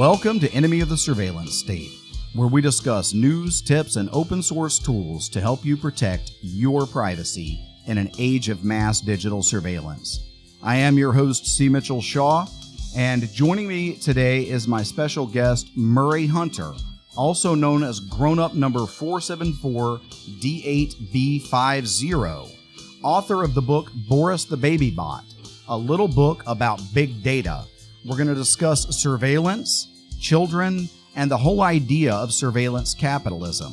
Welcome to Enemy of the Surveillance State, where we discuss news, tips, and open source tools to help you protect your privacy in an age of mass digital surveillance. I am your host, C. Mitchell Shaw, and joining me today is my special guest, Murray Hunter, also known as Grown Up Number 474 D8B50, author of the book Boris the Baby Bot, a little book about big data we're going to discuss surveillance, children, and the whole idea of surveillance capitalism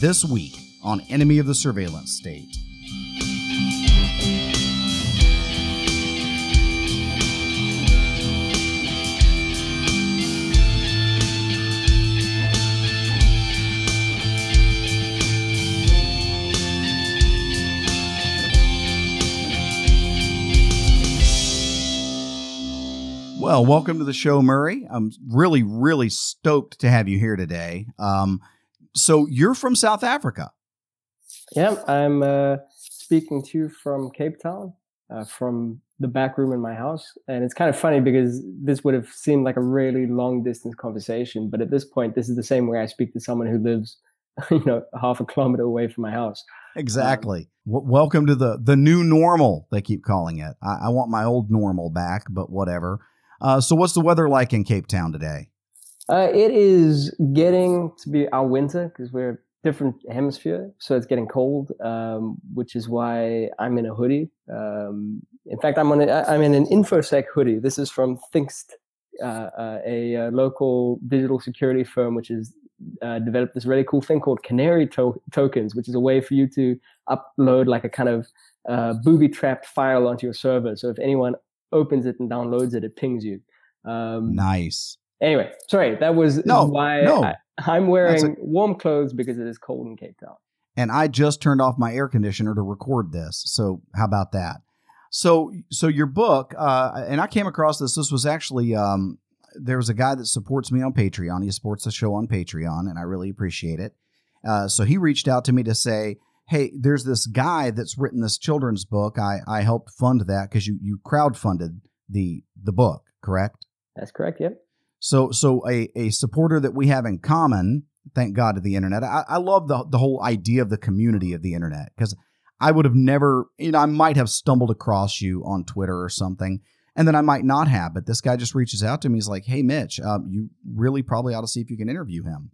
this week on Enemy of the Surveillance State. Well, welcome to the show, Murray. I'm really, really stoked to have you here today. Um, so you're from South Africa. Yeah, I'm uh, speaking to you from Cape Town, uh, from the back room in my house. And it's kind of funny because this would have seemed like a really long distance conversation, but at this point, this is the same way I speak to someone who lives, you know, half a kilometer away from my house. Exactly. Um, w- welcome to the the new normal. They keep calling it. I, I want my old normal back, but whatever. Uh, so, what's the weather like in Cape Town today? Uh, it is getting to be our winter because we're a different hemisphere, so it's getting cold, um, which is why I'm in a hoodie. Um, in fact, I'm on a, I'm in an infosec hoodie. This is from Thinkst, uh, uh, a, uh, local digital security firm, which has uh, developed this really cool thing called Canary to- tokens, which is a way for you to upload like a kind of uh, booby trapped file onto your server. So if anyone opens it and downloads it, it pings you. Um, nice. Anyway, sorry, that was no, why no. I, am wearing a- warm clothes because it is cold in Cape Town. And I just turned off my air conditioner to record this. So how about that? So, so your book, uh, and I came across this. This was actually um, there was a guy that supports me on Patreon. He supports the show on Patreon, and I really appreciate it. Uh, so he reached out to me to say, hey, there's this guy that's written this children's book. I, I helped fund that because you, you crowdfunded the the book, correct? That's correct, yep. So so a, a supporter that we have in common, thank God to the internet. I, I love the the whole idea of the community of the internet because I would have never, you know, I might have stumbled across you on Twitter or something, and then I might not have. But this guy just reaches out to me. He's like, "Hey, Mitch, um, you really probably ought to see if you can interview him."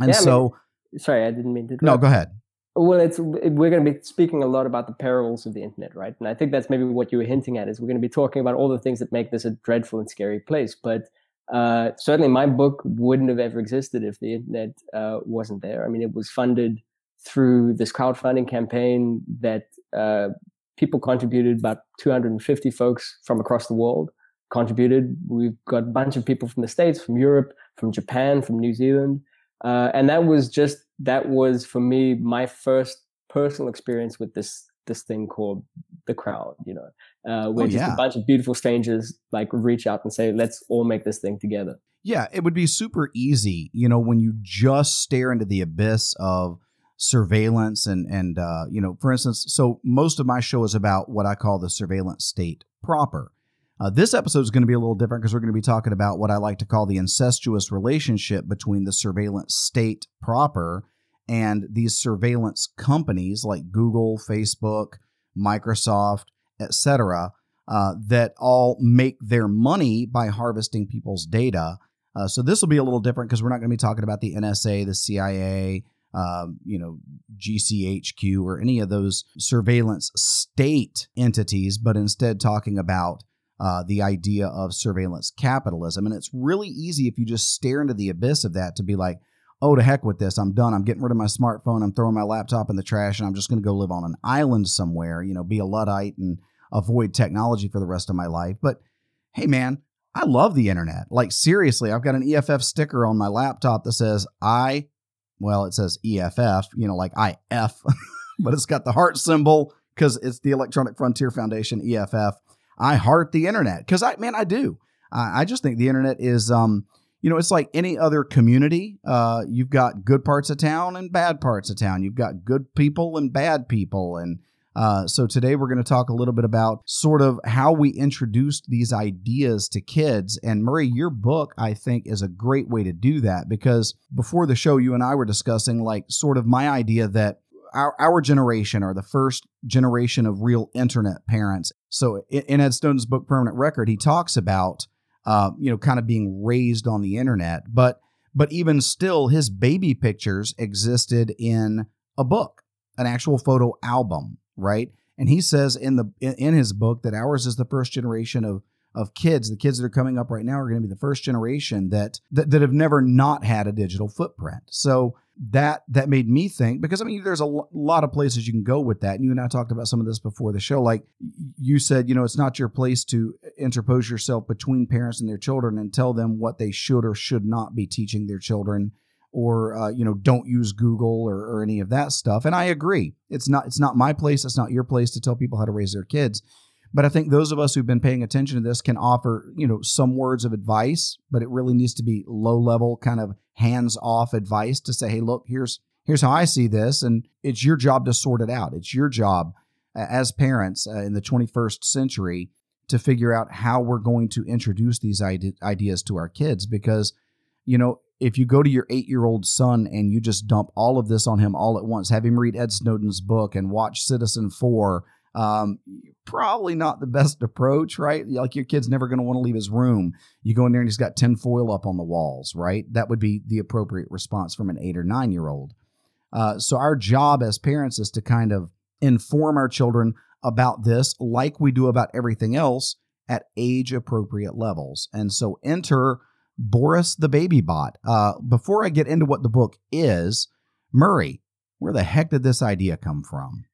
And yeah, so, I mean, sorry, I didn't mean to. No, go ahead. Well, it's we're going to be speaking a lot about the perils of the internet, right? And I think that's maybe what you were hinting at is we're going to be talking about all the things that make this a dreadful and scary place. But uh, certainly, my book wouldn't have ever existed if the internet uh, wasn't there. I mean, it was funded through this crowdfunding campaign that uh, people contributed. About 250 folks from across the world contributed. We've got a bunch of people from the states, from Europe, from Japan, from New Zealand. Uh, and that was just that was for me my first personal experience with this this thing called the crowd you know uh, where oh, just yeah. a bunch of beautiful strangers like reach out and say let's all make this thing together yeah it would be super easy you know when you just stare into the abyss of surveillance and and uh, you know for instance so most of my show is about what i call the surveillance state proper uh, this episode is going to be a little different because we're going to be talking about what I like to call the incestuous relationship between the surveillance state proper and these surveillance companies like Google, Facebook, Microsoft, etc., uh, that all make their money by harvesting people's data. Uh, so this will be a little different because we're not going to be talking about the NSA, the CIA, um, you know, GCHQ, or any of those surveillance state entities, but instead talking about uh, the idea of surveillance capitalism. And it's really easy if you just stare into the abyss of that to be like, oh, to heck with this. I'm done. I'm getting rid of my smartphone. I'm throwing my laptop in the trash and I'm just going to go live on an island somewhere, you know, be a Luddite and avoid technology for the rest of my life. But hey, man, I love the internet. Like, seriously, I've got an EFF sticker on my laptop that says, I, well, it says EFF, you know, like IF, but it's got the heart symbol because it's the Electronic Frontier Foundation, EFF. I heart the internet because I, man, I do. I, I just think the internet is, um, you know, it's like any other community. Uh, you've got good parts of town and bad parts of town. You've got good people and bad people, and Uh, so today we're going to talk a little bit about sort of how we introduced these ideas to kids. And Murray, your book, I think, is a great way to do that because before the show, you and I were discussing like sort of my idea that our, our generation are the first generation of real internet parents. So in Ed Snowden's book, Permanent Record, he talks about, uh, you know, kind of being raised on the internet. But but even still, his baby pictures existed in a book, an actual photo album right? And he says in the in his book that ours is the first generation of of kids. The kids that are coming up right now are going to be the first generation that, that that have never not had a digital footprint. So that that made me think because I mean there's a l- lot of places you can go with that. And you and I talked about some of this before the show. Like you said, you know, it's not your place to interpose yourself between parents and their children and tell them what they should or should not be teaching their children or uh, you know don't use google or, or any of that stuff and i agree it's not it's not my place it's not your place to tell people how to raise their kids but i think those of us who've been paying attention to this can offer you know some words of advice but it really needs to be low level kind of hands off advice to say hey look here's here's how i see this and it's your job to sort it out. It's your job as parents uh, in the 21st century to figure out how we're going to introduce these ide- ideas to our kids because you know if you go to your eight year old son and you just dump all of this on him all at once, have him read Ed Snowden's book and watch Citizenfour, um, probably not the best approach, right? Like your kid's never going to want to leave his room. You go in there and he's got tinfoil up on the walls, right? That would be the appropriate response from an eight or nine year old. Uh, so our job as parents is to kind of inform our children about this, like we do about everything else, at age appropriate levels. And so enter Boris the Baby Bot. Uh, before I get into what the book is, Murray, where the heck did this idea come from?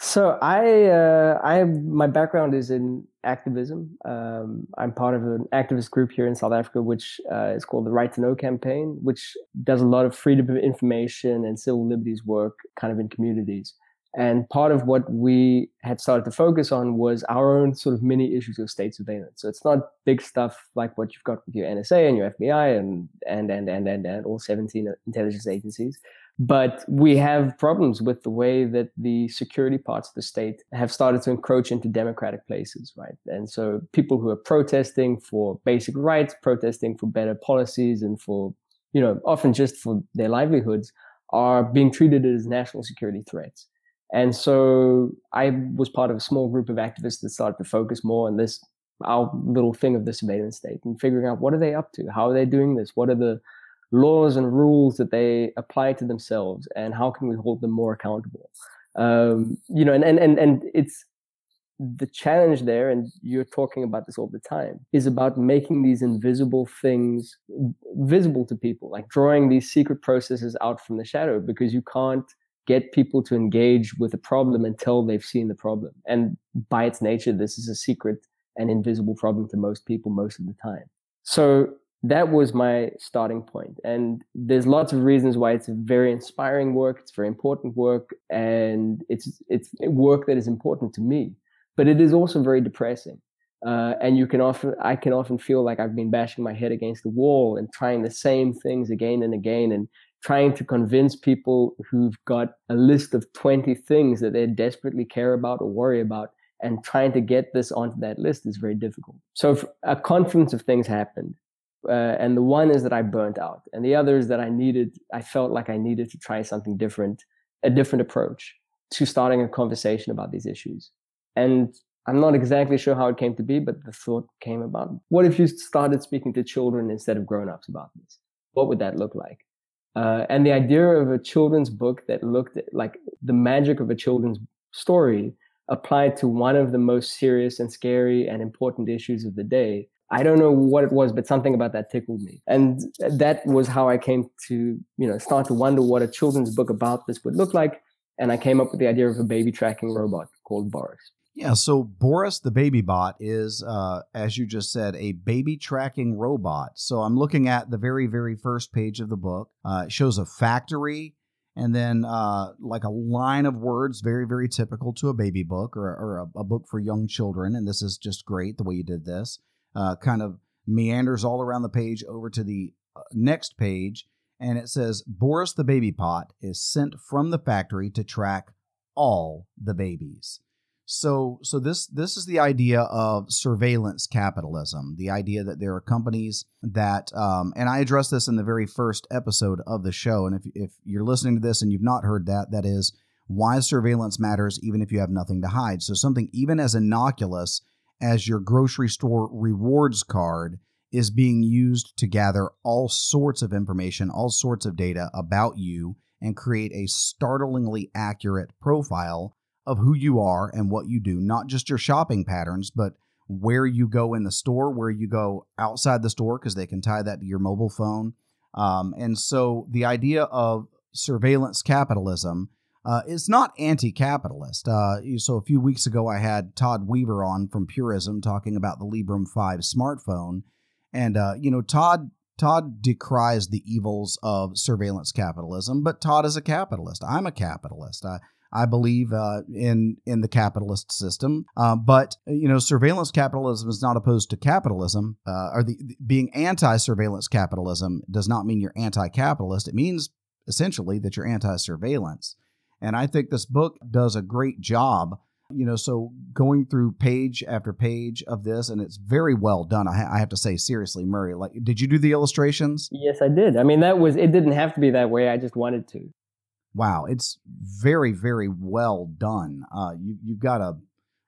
So I, uh, I my background is in activism. Um, I'm part of an activist group here in South Africa, which uh, is called the Right to Know campaign, which does a lot of freedom of information and civil liberties work, kind of in communities. And part of what we had started to focus on was our own sort of mini issues of state surveillance. So it's not big stuff like what you've got with your NSA and your FBI and and and and and, and all 17 intelligence agencies. But we have problems with the way that the security parts of the state have started to encroach into democratic places, right? And so people who are protesting for basic rights, protesting for better policies and for, you know, often just for their livelihoods are being treated as national security threats. And so I was part of a small group of activists that started to focus more on this, our little thing of the surveillance state and figuring out what are they up to? How are they doing this? What are the laws and rules that they apply to themselves? And how can we hold them more accountable? Um, you know, and, and, and, and it's the challenge there, and you're talking about this all the time, is about making these invisible things visible to people, like drawing these secret processes out from the shadow, because you can't get people to engage with a problem until they've seen the problem. And by its nature, this is a secret and invisible problem to most people most of the time. So that was my starting. And there's lots of reasons why it's very inspiring work. It's very important work and it's, it's work that is important to me, but it is also very depressing. Uh, and you can often, I can often feel like I've been bashing my head against the wall and trying the same things again and again and trying to convince people who've got a list of 20 things that they desperately care about or worry about and trying to get this onto that list is very difficult. So a confluence of things happened. Uh, and the one is that I burnt out, and the other is that I needed, I felt like I needed to try something different, a different approach to starting a conversation about these issues. And I'm not exactly sure how it came to be, but the thought came about. What if you started speaking to children instead of grown-ups about this? What would that look like? Uh, and the idea of a children's book that looked at, like the magic of a children's story applied to one of the most serious and scary and important issues of the day. I don't know what it was, but something about that tickled me. And that was how I came to, you know, start to wonder what a children's book about this would look like. And I came up with the idea of a baby tracking robot called Boris. Yeah, so Boris the baby bot is, uh, as you just said, a baby tracking robot. So I'm looking at the very, very first page of the book. Uh, it shows a factory and then uh, like a line of words, very, very typical to a baby book or, or a, a, book for young children. And this is just great the way you did this. Uh, kind of meanders all around the page over to the uh, next page. And it says Boris the baby bot is sent from the factory to track all the babies. So, so this this is the idea of surveillance capitalism. The idea that there are companies that, um, and I addressed this in the very first episode of the show. And if if you're listening to this and you've not heard that, that is why surveillance matters, even if you have nothing to hide. So, something even as innocuous as your grocery store rewards card is being used to gather all sorts of information, all sorts of data about you, and create a startlingly accurate profile of who you are and what you do, not just your shopping patterns, but where you go in the store, where you go outside the store, because they can tie that to your mobile phone. Um, and so the idea of surveillance capitalism uh, is not anti capitalist. Uh, so a few weeks ago, I had Todd Weaver on from Purism talking about the Librem 5 smartphone. And, uh, you know, Todd. Todd decries the evils of surveillance capitalism, but Todd is a capitalist. I'm a capitalist. I, I believe uh, in in the capitalist system. Uh, but you know, surveillance capitalism is not opposed to capitalism. Uh, or the, the being anti-surveillance capitalism does not mean you're anti-capitalist. It means essentially that you're anti-surveillance. And I think this book does a great job. You know, so going through page after page of this, and it's very well done. I, ha- I have to say, seriously, Murray, like, did you do the illustrations? Yes, I did. I mean, that was it. Didn't have to be that way. I just wanted to wow, it's very, very well done. Uh, you, you've got a,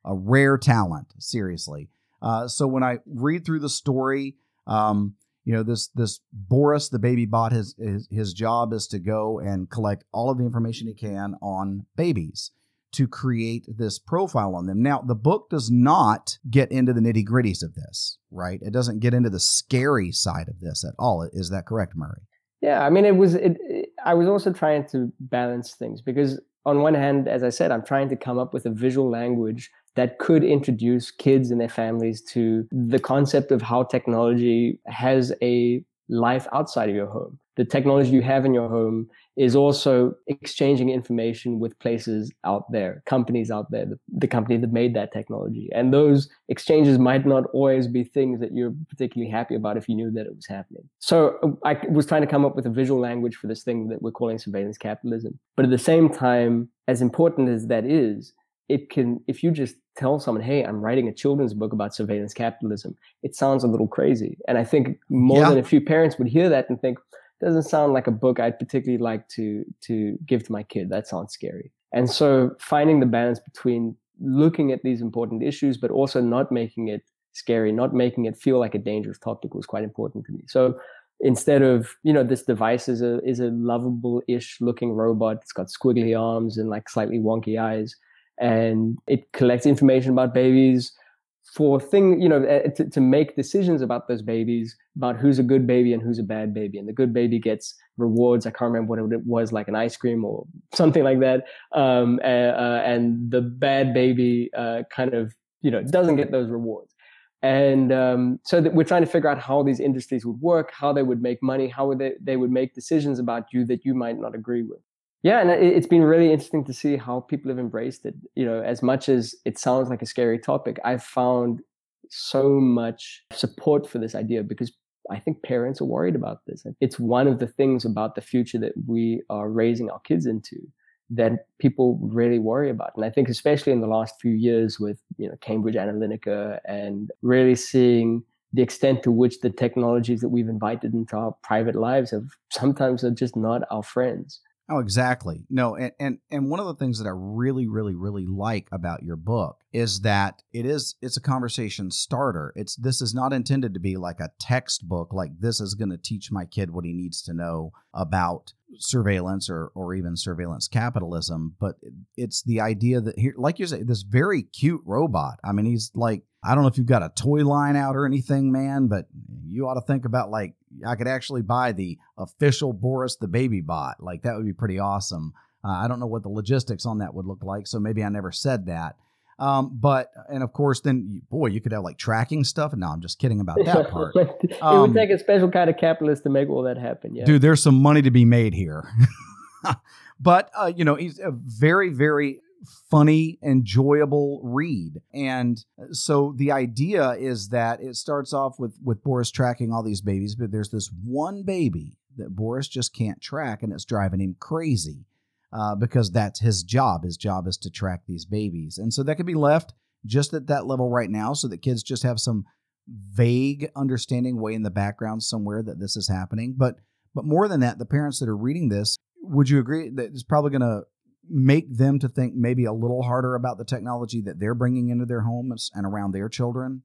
a rare talent, seriously. Uh, so when I read through the story, um, you know this this Boris, the baby bot, his, his his job is to go and collect all of the information he can on babies to create this profile on them. Now, the book does not get into the nitty gritties of this, right? It doesn't get into the scary side of this at all. Is that correct, Murray? Yeah, I mean, it was. It, it, I was also trying to balance things because, on one hand, as I said, I'm trying to come up with a visual language that could introduce kids and their families to the concept of how technology has a life outside of your home. The technology you have in your home is also exchanging information with places out there, companies out there, the, the, company that made that technology. And those exchanges might not always be things that you're particularly happy about if you knew that it was happening. So uh, I was trying to come up with a visual language for this thing that we're calling surveillance capitalism. But at the same time, as important as that is, it can, if you just tell someone, hey, I'm writing a children's book about surveillance capitalism, it sounds a little crazy. And I think more yeah. than a few parents would hear that and think, doesn't sound like a book I'd particularly like to to give to my kid. That sounds scary. And so finding the balance between looking at these important issues, but also not making it scary, not making it feel like a dangerous topic was quite important to me. So instead of, you know, this device is a is a lovable-ish looking robot. It's got squiggly arms and like slightly wonky eyes. And it collects information about babies for thing you know eh, to, to make decisions about those babies about who's a good baby and who's a bad baby. And the good baby gets rewards. I can't remember what it was like an ice cream or something like that. Um, uh, uh, and the bad baby uh, kind of you know doesn't get those rewards. And um, so that we're trying to figure out how these industries would work how they would make money how they, they would make decisions about you that you might not agree with yeah and it's been really interesting to see how people have embraced it you know as much as it sounds like a scary topic i've found so much support for this idea because i think parents are worried about this it's one of the things about the future that we are raising our kids into that people really worry about and i think especially in the last few years with you know cambridge analytica and really seeing the extent to which the technologies that we've invited into our private lives have sometimes are just not our friends Oh, exactly. No, and, and and one of the things that I really, really, really like about your book is that it is it's a conversation starter. It's this is not intended to be like a textbook, like this is going to teach my kid what he needs to know about surveillance or or even surveillance capitalism. But it's the idea that here, like you say, this very cute robot. I mean, he's like I don't know if you've got a toy line out or anything, man, but you ought to think about like I could actually buy the official Boris the Baby Bot. Like that would be pretty awesome. Uh, I don't know what the logistics on that would look like, so maybe I never said that. Um, but and of course, then boy, you could have like tracking stuff. No, I'm just kidding about that part. it um, would take a special kind of capitalist to make all that happen. Yeah, dude, there's some money to be made here. but uh, you know, he's a very, very funny, enjoyable read. And so the idea is that it starts off with with Boris tracking all these babies, but there's this one baby that Boris just can't track, and it's driving him crazy. uh, because that's his job. His job is to track these babies. And so that could be left just at that level right now so that kids just have some vague understanding way in the background somewhere that this is happening. But but more than that, the parents that are reading this, would you agree that it's probably going to make them to think maybe a little harder about the technology that they're bringing into their homes and around their children?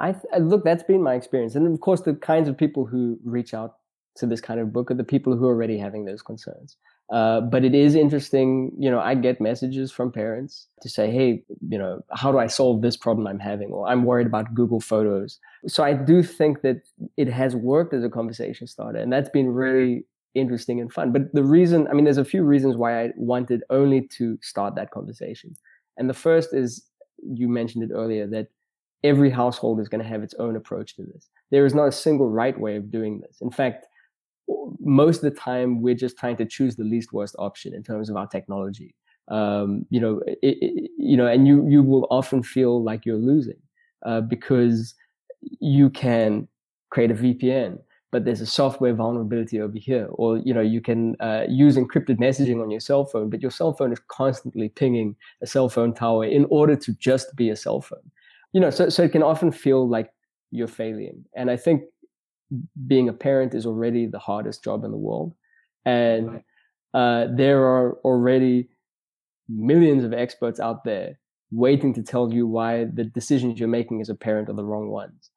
I look, that's been my experience, and of course, the kinds of people who reach out to this kind of book are the people who are already having those concerns. Uh, but it is interesting, you know, I get messages from parents to say, hey, you know, how do I solve this problem I'm having? Or I'm worried about Google Photos. So I do think that it has worked as a conversation starter, and that's been really interesting and fun. But the reason, I mean, there's a few reasons why I wanted only to start that conversation. And the first is, you mentioned it earlier, that every household is going to have its own approach to this. There is not a single right way of doing this. In fact, most of the time we're just trying to choose the least worst option in terms of our technology. Um, you know, it, it, you know, and you you will often feel like you're losing uh, because you can create a VPN, but there's a software vulnerability over here, or you know, you can uh, use encrypted messaging on your cell phone, but your cell phone is constantly pinging a cell phone tower in order to just be a cell phone you know, so so it can often feel like you're failing. And I think being a parent is already the hardest job in the world, and uh, there are already millions of experts out there waiting to tell you why the decisions you're making as a parent are the wrong ones.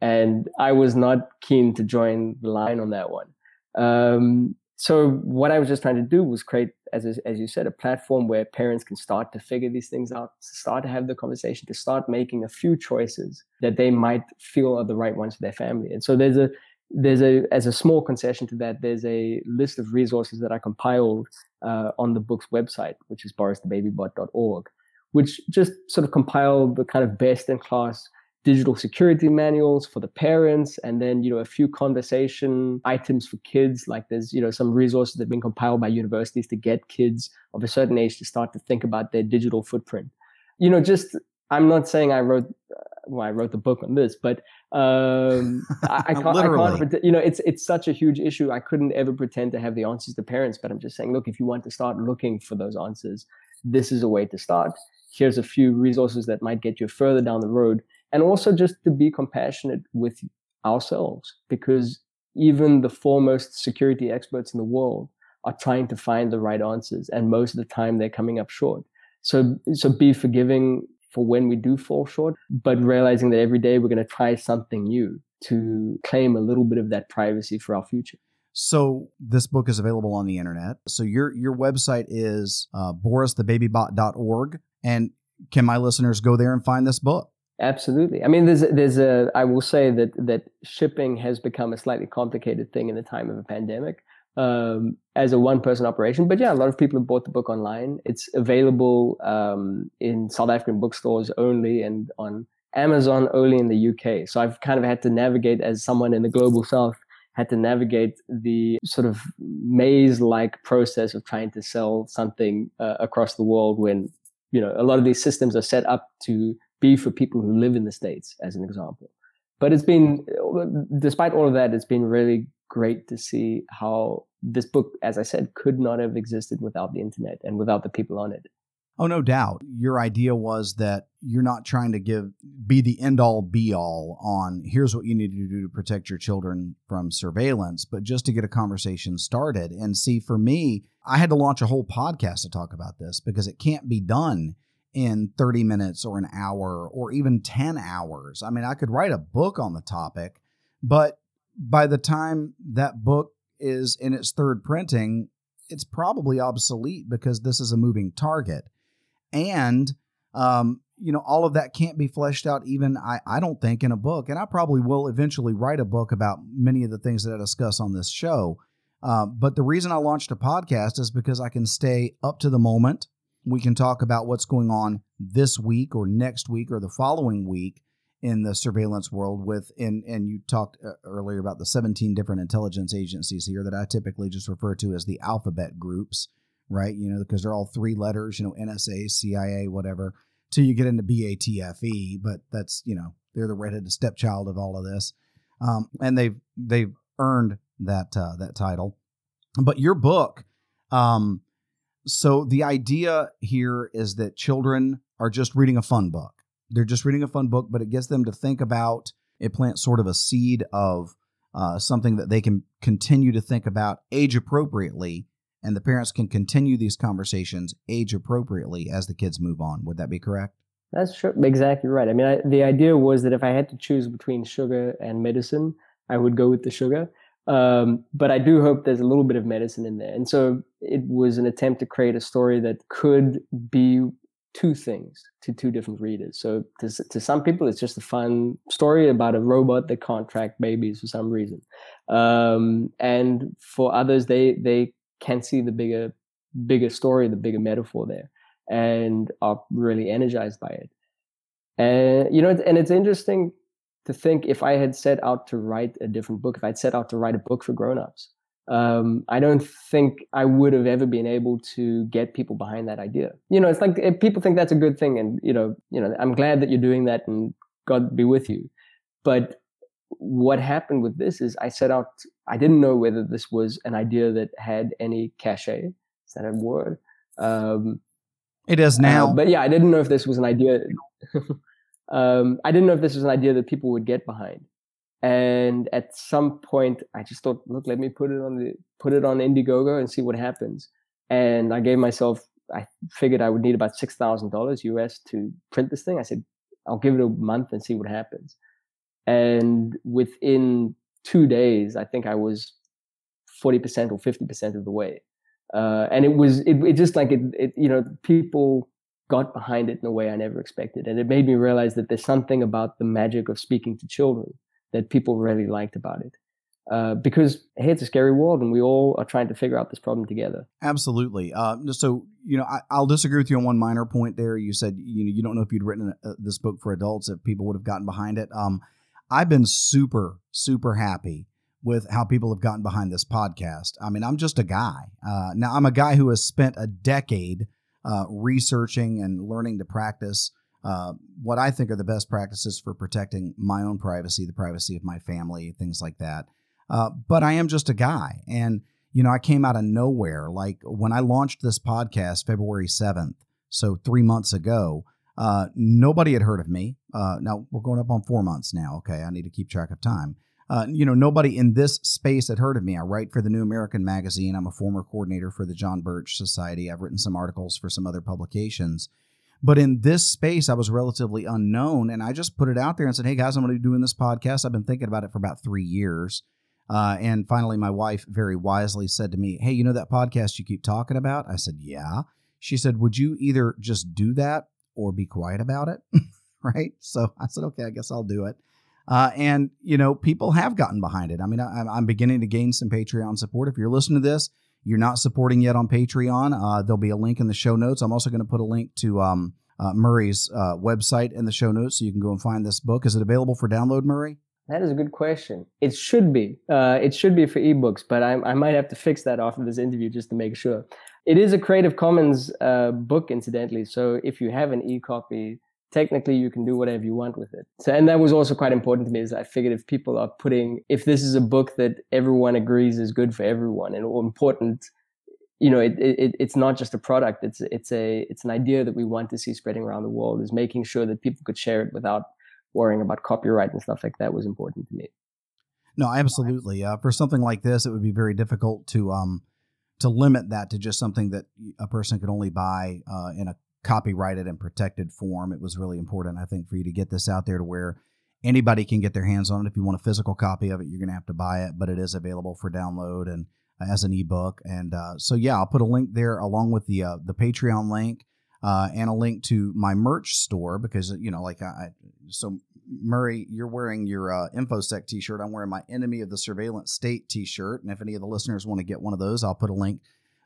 And I was not keen to join the line on that one. Um, so what I was just trying to do was create, as as you said, a platform where parents can start to figure these things out, start to have the conversation, to start making a few choices that they might feel are the right ones for their family. And so there's a there's a as a small concession to that, there's a list of resources that I compiled uh, on the book's website, which is boristhebabybot.org, which just sort of compiled the kind of best in class digital security manuals for the parents and then you know a few conversation items for kids. Like there's you know some resources that have been compiled by universities to get kids of a certain age to start to think about their digital footprint. You know just i'm not saying i wrote uh, well i wrote the book on this but um I, I, can't, I can't you know it's it's such a huge issue. I couldn't ever pretend to have the answers to parents but i'm just saying look if you want to start looking for those answers this is a way to start. Here's a few resources that might get you further down the road and also just to be compassionate with ourselves because even the foremost security experts in the world are trying to find the right answers and most of the time they're coming up short. So so be forgiving for when we do fall short but realizing that every day we're going to try something new to claim a little bit of that privacy for our future. So this book is available on the internet. So your your website is uh, boristhebabybot.org and can my listeners go there and find this book Absolutely. I mean, there's there's a. I will say that that shipping has become a slightly complicated thing in the time of a pandemic um, as a one person operation. But yeah, a lot of people have bought the book online. It's available um, in South African bookstores only and on Amazon only in the UK. So I've kind of had to navigate as someone in the global south had to navigate the sort of maze like process of trying to sell something uh, across the world when you know a lot of these systems are set up to be for people who live in the States, as an example. But it's been, despite all of that, it's been really great to see how this book, as I said, could not have existed without the internet and without the people on it. Oh, no doubt. Your idea was that you're not trying to give be the end all be all on here's what you need to do to protect your children from surveillance, but just to get a conversation started. And see, for me, I had to launch a whole podcast to talk about this because it can't be done in 30 minutes or an hour or even 10 hours. I mean, I could write a book on the topic, but by the time that book is in its third printing, it's probably obsolete because this is a moving target. And, um, you know, all of that can't be fleshed out, even I, I don't think, in a book. And I probably will eventually write a book about many of the things that I discuss on this show. Uh, but the reason I launched a podcast is because I can stay up to the moment we can talk about what's going on this week or next week or the following week in the surveillance world with and and you talked uh, earlier about the 17 different intelligence agencies here that I typically just refer to as the alphabet groups right? You know because they're all three letters you know NSA CIA whatever till you get into BATFE but that's you know they're the redheaded stepchild of all of this. Um, and they've they've earned that uh, that title. But your book um, so the idea here is that children are just reading a fun book. They're just reading a fun book, but it gets them to think about. It plants sort of a seed of uh, something that they can continue to think about age appropriately, and the parents can continue these conversations age appropriately as the kids move on. Would that be correct? That's true. Exactly right. I mean, I, the idea was that if I had to choose between sugar and medicine, I would go with the sugar. Um, but I do hope there's a little bit of medicine in there. And so it was an attempt to create a story that could be two things to two different readers. So to, to some people, it's just a fun story about a robot that can't track babies for some reason. Um, and for others, they, they can see the bigger, bigger story, the bigger metaphor there and are really energized by it. And, you know, and it's interesting to think if I had set out to write a different book, if I'd set out to write a book for grown-ups, um, I don't think I would have ever been able to get people behind that idea. You know, it's like people think that's a good thing, and you know, you know, I'm glad that you're doing that, and God be with you. But what happened with this is I set out. I didn't know whether this was an idea that had any cachet. Is that a word? Um, it is now. Uh, but yeah, I didn't know if this was an idea. um, I didn't know if this was an idea that people would get behind. And at some point, I just thought, look, let me put it on the put it on Indiegogo and see what happens. And I gave myself, I figured I would need about six thousand dollars US to print this thing. I said, I'll give it a month and see what happens. And within two days, I think I was forty percent or fifty percent of the way. Uh, and it was it, it just like it, it you know people got behind it in a way I never expected. And it made me realize that there's something about the magic of speaking to children that people really liked about it. Uh, because hey, it's a scary world, and we all are trying to figure out this problem together. Absolutely. Uh, so, you know, I, will disagree with you on one minor point there. You said you know you don't know if you'd written a, uh, this book for adults if people would have gotten behind it. Um, I've been super super happy with how people have gotten behind this podcast. I mean, I'm just a guy. Uh, now, I'm a guy who has spent a decade uh, researching and learning to practice uh, what I think are the best practices for protecting my own privacy, the privacy of my family, things like that. Uh, but I am just a guy. And, you know, I came out of nowhere. Like when I launched this podcast February 7th, so three months ago, uh, nobody had heard of me. Uh, now we're going up on four months now. Okay. I need to keep track of time. Uh, you know, nobody in this space had heard of me. I write for the New American Magazine. I'm a former coordinator for the John Birch Society. I've written some articles for some other publications. But in this space, I was relatively unknown. And I just put it out there and said, hey, guys, I'm going to be doing this podcast. I've been thinking about it for about three years. Uh, and finally, my wife very wisely said to me, hey, you know that podcast you keep talking about? I said, yeah. She said, would you either just do that or be quiet about it? right. So I said, okay, I guess I'll do it. Uh, and you know, people have gotten behind it. I mean, I, am beginning to gain some Patreon support. If you're listening to this, you're not supporting yet on Patreon. Uh, there'll be a link in the show notes. I'm also going to put a link to um, uh, Murray's uh, website in the show notes, so you can go and find this book. Is it available for download, Murray? That is a good question. It should be. Uh, it should be for ebooks, but I, I, might have to fix that after this interview just to make sure. It is a Creative Commons uh, book, incidentally. So if you have an e copy, technically you can do whatever you want with it. So, and that was also quite important to me is I figured if people are putting, if this is a book that everyone agrees is good for everyone and important, you know, it, it, it's not just a product. It's, it's a, it's an idea that we want to see spreading around the world is making sure that people could share it without worrying about copyright and stuff like that was important to me. No, absolutely. Uh, for something like this, it would be very difficult to, um, to limit that to just something that a person could only buy uh, in a copyrighted and protected form. It was really important, I think, for you to get this out there to where anybody can get their hands on it. If you want a physical copy of it, you're going to have to buy it, but it is available for download and uh, as an ebook. And uh, so, yeah, I'll put a link there along with the uh, the Patreon link uh, and a link to my merch store because you know, like I, so Murray, you're wearing your uh, InfoSec T-shirt. I'm wearing my Enemy of the Surveillance State T-shirt, and if any of the listeners want to get one of those, I'll put a link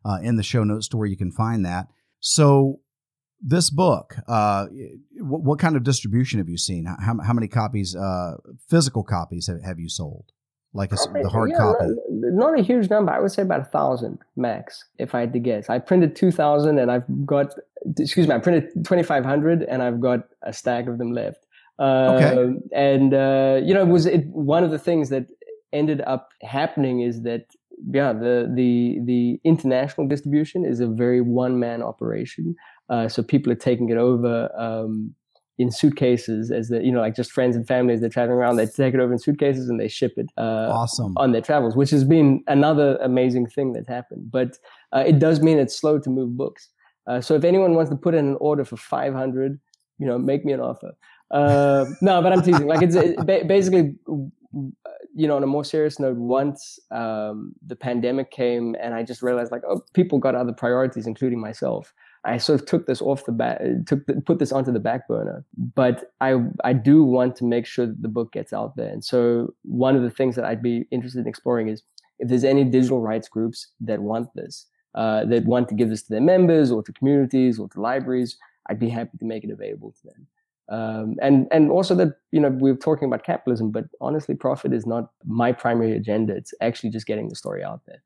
uh, in the show notes to where you can find that. So this book, uh, what, what, kind of distribution have you seen? How, how many copies, uh, physical copies, have, have you sold? Like a, the hard yeah, copy? Not, not, a huge number. I would say about a thousand max, if I had to guess. I printed two thousand, and I've got. Excuse me, I printed twenty five hundred, and I've got a stack of them left. Uh, okay. And uh, you know, it was it, one of the things that ended up happening is that yeah, the the the international distribution is a very one man operation. Uh, so people are taking it over um, in suitcases as the you know like just friends and families they're traveling around they take it over in suitcases and they ship it uh, awesome. on their travels which has been another amazing thing that's happened. But uh, it does mean it's slow to move books. Uh, so if anyone wants to put in an order for 500 you know make me an offer. Uh, no but i'm teasing. Like it's it, basically you know on a more serious note once um, the pandemic came and i just realized like oh people got other priorities including myself I sort of took this off the back, took the, put this onto the back burner. But I I do want to make sure that the book gets out there. And so one of the things that I'd be interested in exploring is if there's any digital rights groups that want this, uh, that want to give this to their members or to communities or to libraries, I'd be happy to make it available to them. Um, and and also that you know we're talking about capitalism, but honestly, profit is not my primary agenda. It's actually just getting the story out there.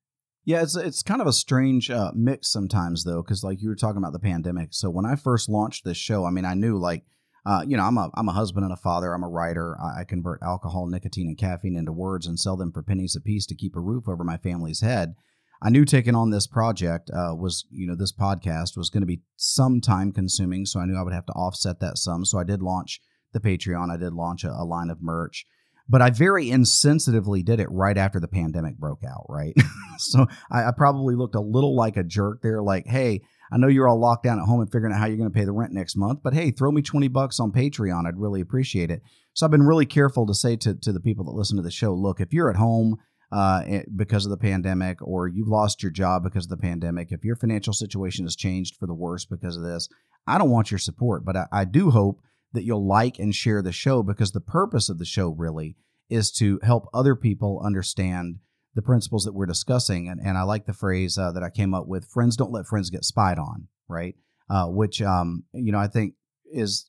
Yeah, it's it's kind of a strange uh, mix sometimes though, because like you were talking about the pandemic. So when I first launched this show, I mean, I knew like, uh, you know, I'm a I'm a husband and a father. I'm a writer. I, I convert alcohol, nicotine, and caffeine into words and sell them for pennies a piece to keep a roof over my family's head. I knew taking on this project uh, was, you know, this podcast was going to be some time consuming. So I knew I would have to offset that sum. So I did launch the Patreon. I did launch a, a line of merch but I very insensitively did it right after the pandemic broke out, right? so I, I, probably looked a little like a jerk there, like, hey, I know you're all locked down at home and figuring out how you're going to pay the rent next month, but hey, throw me 20 bucks on Patreon. I'd really appreciate it. So I've been really careful to say to, to the people that listen to the show, look, if you're at home uh, eh, because of the pandemic or you've lost your job because of the pandemic, if your financial situation has changed for the worse because of this, I don't want your support, but I, I do hope that you'll like and share the show because the purpose of the show really is to help other people understand the principles that we're discussing. And, and I like the phrase uh, that I came up with friends don't let friends get spied on, right? Uh, which, um, you know, I think is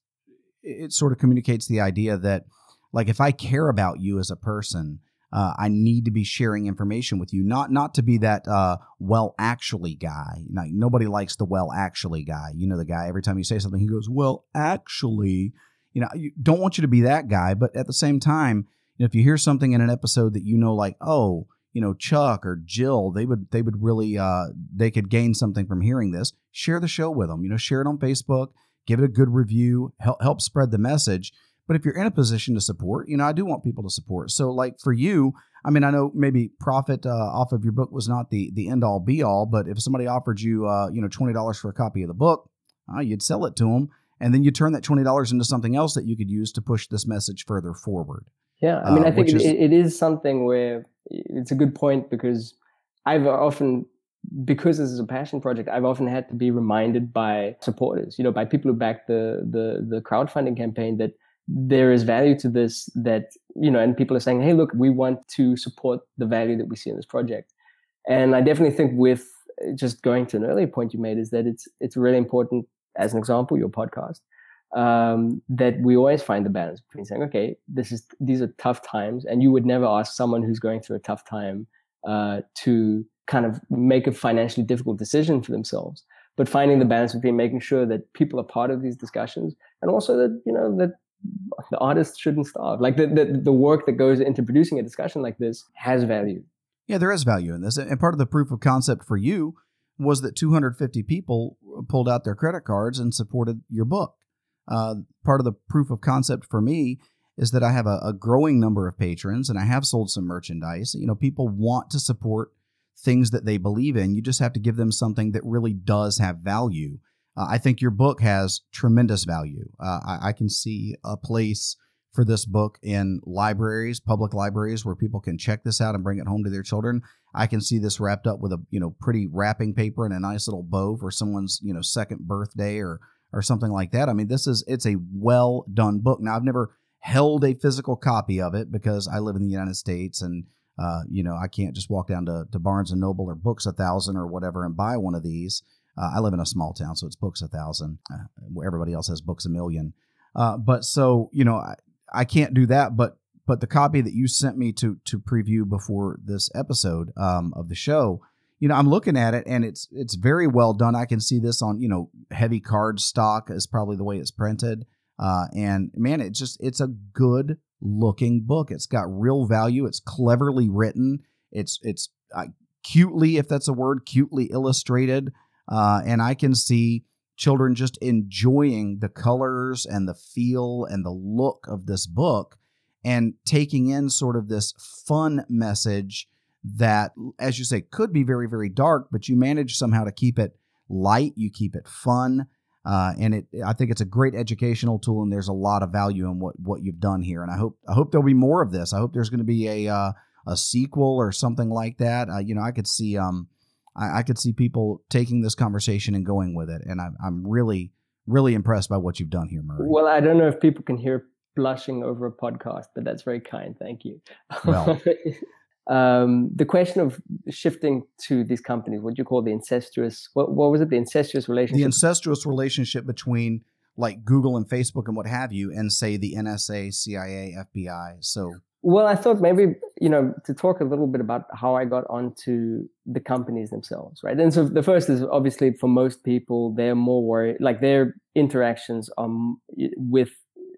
it sort of communicates the idea that, like, if I care about you as a person, uh, I need to be sharing information with you, not not to be that uh, well actually guy. Like nobody likes the well actually guy. You know the guy. Every time you say something, he goes, "Well, actually." You know, you don't want you to be that guy, but at the same time, you know, if you hear something in an episode that you know, like, oh, you know, Chuck or Jill, they would they would really uh, they could gain something from hearing this. Share the show with them. You know, share it on Facebook, give it a good review, help help spread the message. But if you're in a position to support, you know, I do want people to support. So, like for you, I mean, I know maybe profit uh, off of your book was not the the end all be all, but if somebody offered you, uh, you know, twenty dollars for a copy of the book, uh, you'd sell it to them, and then you turn that twenty dollars into something else that you could use to push this message further forward. Yeah, I mean, uh, I think it, is, it is something where it's a good point because I've often, because this is a passion project, I've often had to be reminded by supporters, you know, by people who backed the the the crowdfunding campaign that there is value to this. That you know, and people are saying, "Hey, look, we want to support the value that we see in this project." And I definitely think with just going to an earlier point you made is that it's it's really important. As an example, your podcast um, that we always find the balance between saying, okay, this is these are tough times, and you would never ask someone who's going through a tough time uh, to kind of make a financially difficult decision for themselves, but finding the balance between making sure that people are part of these discussions and also that you know that the artist shouldn't starve. Like the, the, the work that goes into producing a discussion like this has value. Yeah, there is value in this, and part of the proof of concept for you was that 250 people pulled out their credit cards and supported your book uh, part of the proof of concept for me is that I have a, a, growing number of patrons and I have sold some merchandise. You know, people want to support things that they believe in. You just have to give them something that really does have value. Uh, I think your book has tremendous value. Uh, I, I, can see a place for this book in libraries, public libraries, where people can check this out and bring it home to their children. I can see this wrapped up with a you know pretty wrapping paper and a nice little bow for someone's you know second birthday or or something like that. I mean, this is it's a well done book. Now, I've never held a physical copy of it because I live in the United States and uh, you know I can't just walk down to, to Barnes and Noble or Books a Thousand or whatever and buy one of these. Uh, I live in a small town, so it's Books a Thousand, uh, everybody else has Books a Million. Uh, but so you know I, I can't do that. But but the copy that you sent me to to preview before this episode um, of the show you know, I'm looking at it and it's it's very well done. I can see this on you know heavy card stock is probably the way it's printed. Uh, and man, it just it's a good looking book. It's got real value. It's cleverly written. It's it's I cutely, if that's a word, cutely illustrated. Uh, and I can see children just enjoying the colors and the feel and the look of this book and taking in sort of this fun message that, as you say, could be very, very dark, but you manage somehow to keep it light, you keep it fun. Uh, and it, I think it's a great educational tool, and there's a lot of value in what what you've done here. And I hope I hope there'll be more of this. I hope there's going to be a uh, a sequel or something like that. Uh, you know, I could see um, I, I, could see people taking this conversation and going with it, and I'm I'm really really impressed by what you've done here, Murray. Well, I don't know if people can hear blushing over a podcast, but that's very kind. Thank you. Well. um, the question of shifting to these companies, what do you call the incestuous? What, what was it? The incestuous relationship. The incestuous relationship between like Google and Facebook and what have you, and say the NSA, CIA, FBI. So well, I thought maybe, you know, to talk a little bit about how I got onto the companies themselves, right? And so the first is obviously for most people, they're more worried, like their interactions um, with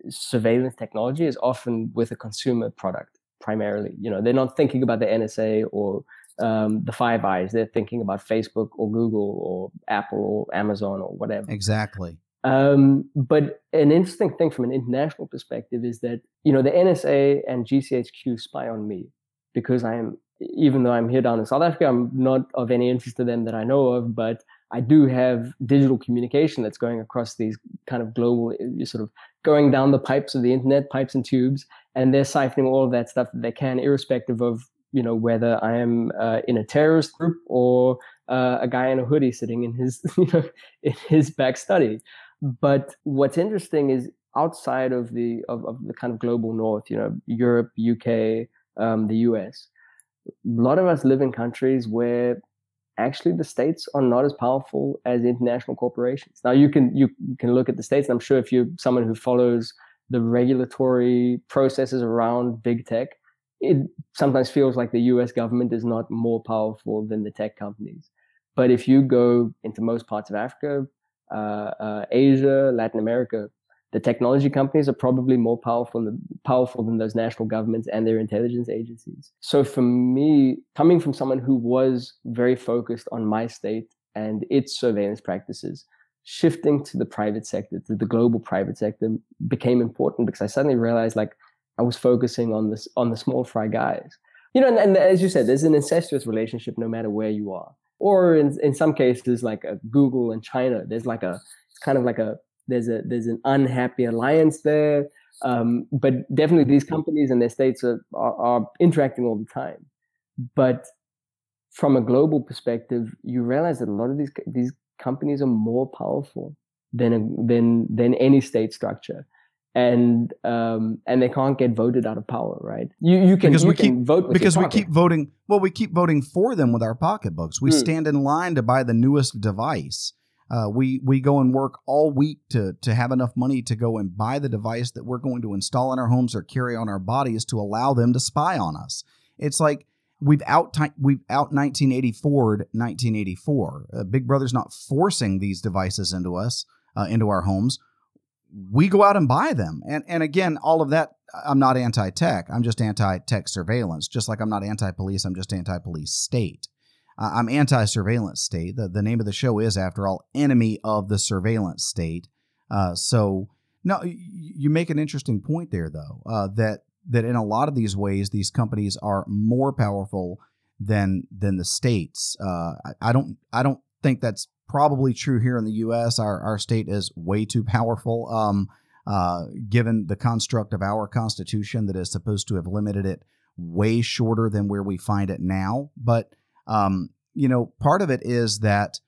surveillance technology is often with a consumer product primarily. You know, they're not thinking about the NSA or um, the Five Eyes. They're thinking about Facebook or Google or Apple or Amazon or whatever. Exactly. Um, but an interesting thing from an international perspective is that, you know, the NSA and GCHQ spy on me because I am, even though I'm here down in South Africa, I'm not of any interest to them that I know of, but I do have digital communication that's going across these kind of global, sort of going down the pipes of the internet, pipes and tubes, and they're siphoning all of that stuff that they can, irrespective of, you know, whether I am uh, in a terrorist group or uh, a guy in a hoodie sitting in his, you know, in his back study. But what's interesting is outside of the of, of the kind of global north, you know, Europe, UK, um, the US, a lot of us live in countries where actually the states are not as powerful as international corporations. Now you can you, you can look at the states, and I'm sure if you're someone who follows the regulatory processes around big tech, it sometimes feels like the US government is not more powerful than the tech companies. But if you go into most parts of Africa, Uh, uh, Asia, Latin America, the technology companies are probably more powerful than, powerful than those national governments and their intelligence agencies. So for me, coming from someone who was very focused on my state and its surveillance practices, shifting to the private sector, to the global private sector became important because I suddenly realized like I was focusing on this, on the small fry guys. You know, and, and as you said, there's an incestuous relationship no matter where you are or in, in some cases like a Google and China, there's like a it's kind of like a there's a there's an unhappy alliance there. Um, but definitely these companies and their states are, are, are interacting all the time. But from a global perspective, you realize that a lot of these these companies are more powerful than a, than than any state structure and um, and they can't get voted out of power, right? You you can because you we can keep, vote because we keep voting. Well, we keep voting for them with our pocketbooks. We mm. stand in line to buy the newest device. Uh, we we go and work all week to to have enough money to go and buy the device that we're going to install in our homes or carry on our bodies to allow them to spy on us. It's like we've out we've out 1984 1984. Uh, Big Brother's not forcing these devices into us uh, into our homes we go out and buy them. And and again, all of that I'm not anti-tech. I'm just anti-tech surveillance. Just like I'm not anti-police, I'm just anti-police state. Uh, I'm anti-surveillance state. The the name of the show is after all enemy of the surveillance state. Uh, so no, you make an interesting point there though. Uh, that that in a lot of these ways, these companies are more powerful than than the states. Uh, I, I don't I don't think that's probably true here in the U.S. Our our state is way too powerful, um, uh, given the construct of our Constitution that is supposed to have limited it way shorter than where we find it now. But um, you know, part of it is that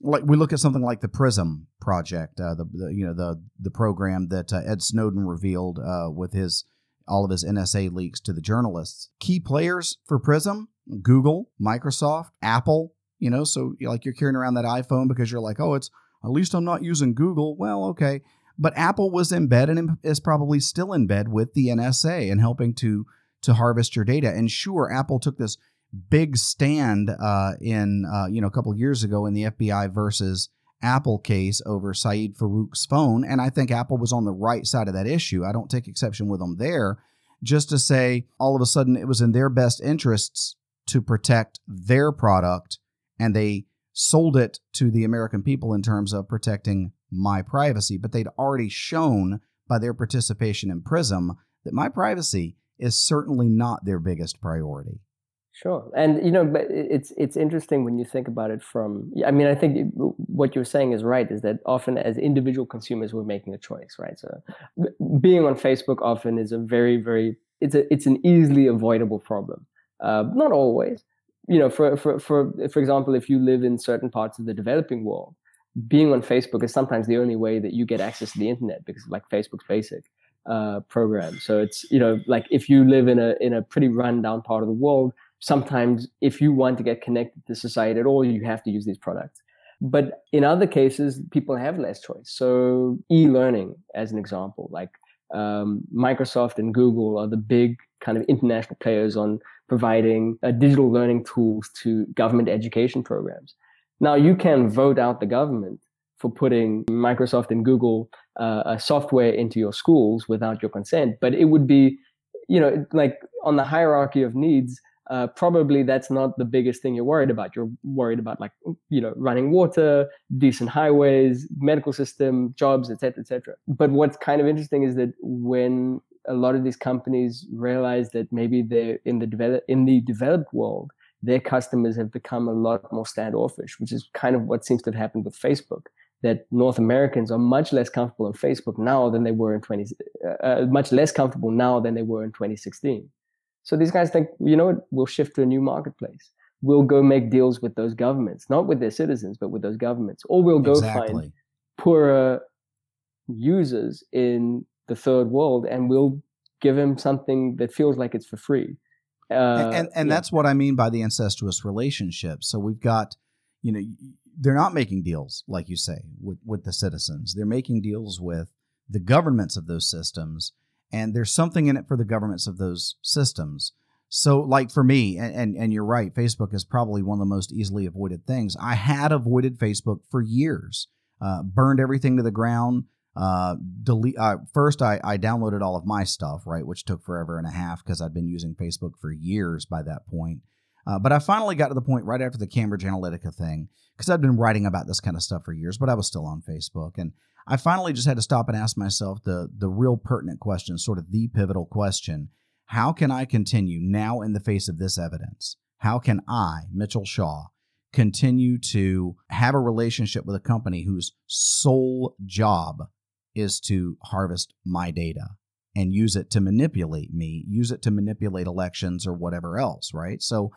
like we look at something like the Prism project, uh, the, the, you know the the program that uh, Ed Snowden revealed uh, with his all of his NSA leaks to the journalists. Key players for Prism: Google, Microsoft, Apple, you know? So like you're carrying around that iphone because you're like oh it's at least i'm not using google. Well okay. But apple was in bed and is probably still in bed with the nsa and helping to to harvest your data. And sure apple took this big stand uh, in uh, you know a couple years ago in the fbi versus apple case over syed farook's phone and i think apple was on the right side of that issue. I don't take exception with them there. Just to say all of a sudden it was in their best interests to protect their product and they sold it to the American people in terms of protecting my privacy, but they'd already shown by their participation in Prism that my privacy is certainly not their biggest priority. Sure, and you know, but it's it's interesting when you think about it from. I mean, I think what you're saying is right. Is that often as individual consumers, we're making a choice, right? So, being on Facebook often is a very, very it's a it's an easily avoidable problem. Uh, not always, you know. For for for for example, if you live in certain parts of the developing world, being on Facebook is sometimes the only way that you get access to the internet because like Facebook's basic uh, program. So it's you know like if you live in a in a pretty rundown part of the world sometimes if you want to get connected to society at all, you have to use these products. But in other cases, people have less choice. So e-learning, as an example, like um, Microsoft and Google are the big kind of international players on providing uh, digital learning tools to government education programs. Now you can vote out the government for putting Microsoft and Google uh, software into your schools without your consent, but it would be, you know, like on the hierarchy of needs, uh, probably that's not the biggest thing you're worried about. You're worried about like you know running water, decent highways, medical system, jobs, etc., etc. But what's kind of interesting is that when a lot of these companies realize that maybe they're in the develop in the developed world, their customers have become a lot more standoffish, which is kind of what seems to have happened with Facebook. That North Americans are much less comfortable on Facebook now than they were in 20, uh, uh, much less comfortable now than they were in 2016. So these guys think, you know what, we'll shift to a new marketplace. We'll go make deals with those governments, not with their citizens, but with those governments. Or we'll go exactly. find poorer users in the third world and we'll give them something that feels like it's for free. Uh, and and, and yeah. that's what I mean by the incestuous relationship. So we've got, you know, they're not making deals, like you say, with, with the citizens. They're making deals with the governments of those systems and there's something in it for the governments of those systems. So, like for me, and, and, and you're right, Facebook is probably one of the most easily avoided things. I had avoided Facebook for years, uh, burned everything to the ground. Uh, delete. Uh, first, I, I downloaded all of my stuff, right, which took forever and a half because I'd been using Facebook for years by that point. Uh, but I finally got to the point right after the Cambridge Analytica thing because I'd been writing about this kind of stuff for years, but I was still on Facebook. And I finally just had to stop and ask myself the the real pertinent question, sort of the pivotal question. How can I continue now in the face of this evidence? How can I, Mitchell Shaw, continue to have a relationship with a company whose sole job is to harvest my data and use it to manipulate me, use it to manipulate elections or whatever else, right? So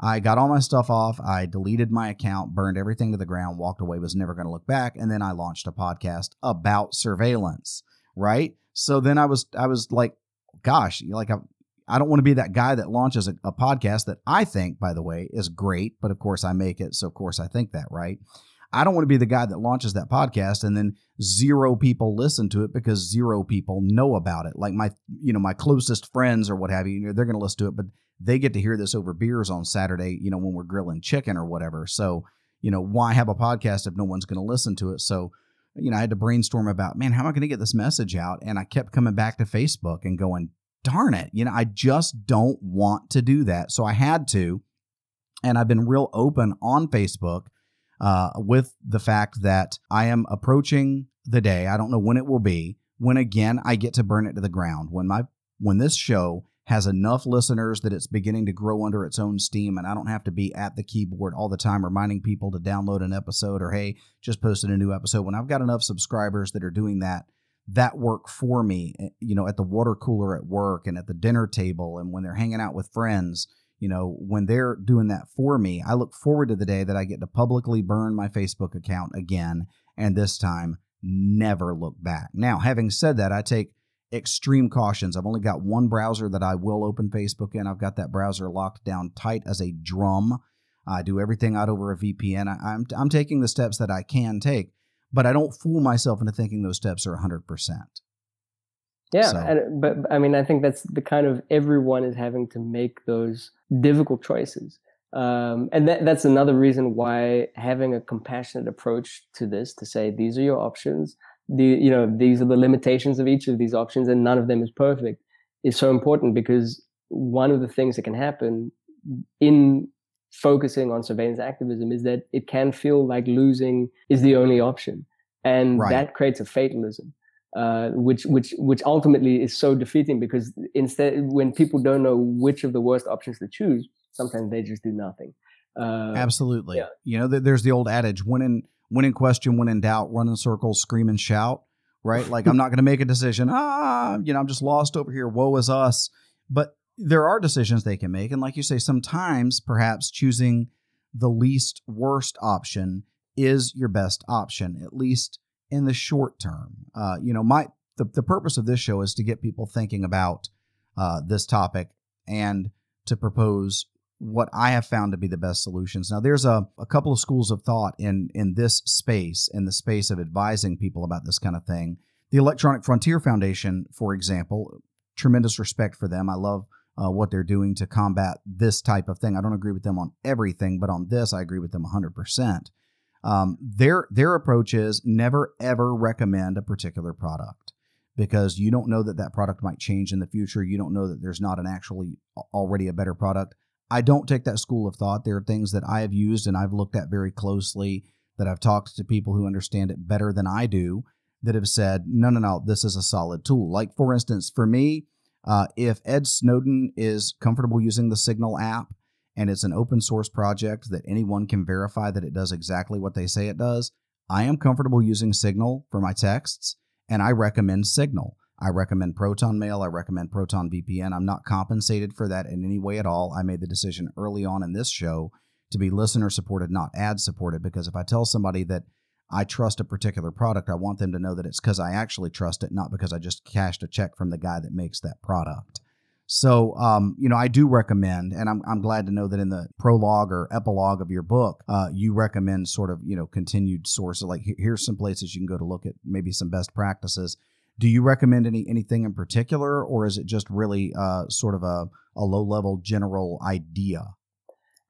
I got all my stuff off. I deleted my account, burned everything to the ground, walked away, was never going to look back. And then I launched a podcast about surveillance, right? So then I was, I was like, gosh, like I, I don't want to be that guy that launches a, a podcast that I think, by the way, is great. But of course, I make it. So, of course, I think that, right? I don't want to be the guy that launches that podcast and then zero people listen to it because zero people know about it. Like my, you know, my closest friends or what have you, they're going to listen to it, but they get to hear this over beers on Saturday, you know, when we're grilling chicken or whatever. So, you know, why have a podcast if no one's going to listen to it? So, you know, I had to brainstorm about, man, how am I going to get this message out? And I kept coming back to Facebook and going, darn it, you know, I just don't want to do that. So I had to. And I've been real open on Facebook uh, with the fact that I am approaching the day, I don't know when it will be, when again I get to burn it to the ground. When my when this show has enough listeners that it's beginning to grow under its own steam and I don't have to be at the keyboard all the time reminding people to download an episode or hey, just posted a new episode. When I've got enough subscribers that are doing that, that work for me, eh, you know, at the water cooler at work and at the dinner table and when they're hanging out with friends, you know, when they're doing that for me, I look forward to the day that I get to publicly burn my Facebook account again and this time never look back. Now, having said that, I take extreme cautions. I've only got one browser that I will open Facebook in. I've got that browser locked down tight as a drum. I do everything out over a VPN. I, am I'm, I'm taking the steps that I can take, but I don't fool myself into thinking those steps are 100%. Yeah, so. and, but I mean, I think that's the kind of everyone is having to make those difficult choices. Um, and that, that's another reason why having a compassionate approach to this to say these are your options the you know these are the limitations of each of these options and none of them is perfect is so important because one of the things that can happen in focusing on surveillance activism is that it can feel like losing is the only option, and right. that creates a fatalism. Uh, which which which ultimately is so defeating because instead when people don't know which of the worst options to choose sometimes they just do nothing. Uh, absolutely. yeah. you know there's the old adage when in when in question when in doubt run in circles scream and shout right? Like i'm not going to make a decision ah you know i'm just lost over here woe is us. But there are decisions they can make and like you say sometimes perhaps choosing the least worst option is your best option at least in the short term. Uh, you know, my the, the purpose of this show is to get people thinking about uh, this topic and to propose what I have found to be the best solutions. Now, there's a, a couple of schools of thought in in this space, in the space of advising people about this kind of thing. The Electronic Frontier Foundation, for example, tremendous respect for them. I love uh, what they're doing to combat this type of thing. I don't agree with them on everything, but on this, I agree with them 100%. Um, their their approach is never ever recommend a particular product because you don't know that that product might change in the future. You don't know that there's not an actually already a better product. I don't take that school of thought. There are things that I have used and I've looked at very closely that I've talked to people who understand it better than I do that have said, no, no, no, this is a solid tool. Like, for instance, for me, uh, if Ed Snowden is comfortable using the Signal app, and it's an open source project that anyone can verify that it does exactly what they say it does, I am comfortable using Signal for my texts, and I recommend Signal. I recommend Proton Mail. I recommend Proton VPN. I'm not compensated for that in any way at all. I made the decision early on in this show to be listener supported, not ad supported, because if I tell somebody that I trust a particular product, I want them to know that it's because I actually trust it, not because I just cashed a check from the guy that makes that product. So, um, you know, I do recommend, and I'm, I'm glad to know that in the prologue or epilogue of your book, uh, you recommend sort of, you know, continued sources. Like here's some places you can go to look at maybe some best practices. Do you recommend any anything in particular, or is it just really uh, sort of a, a low level general idea?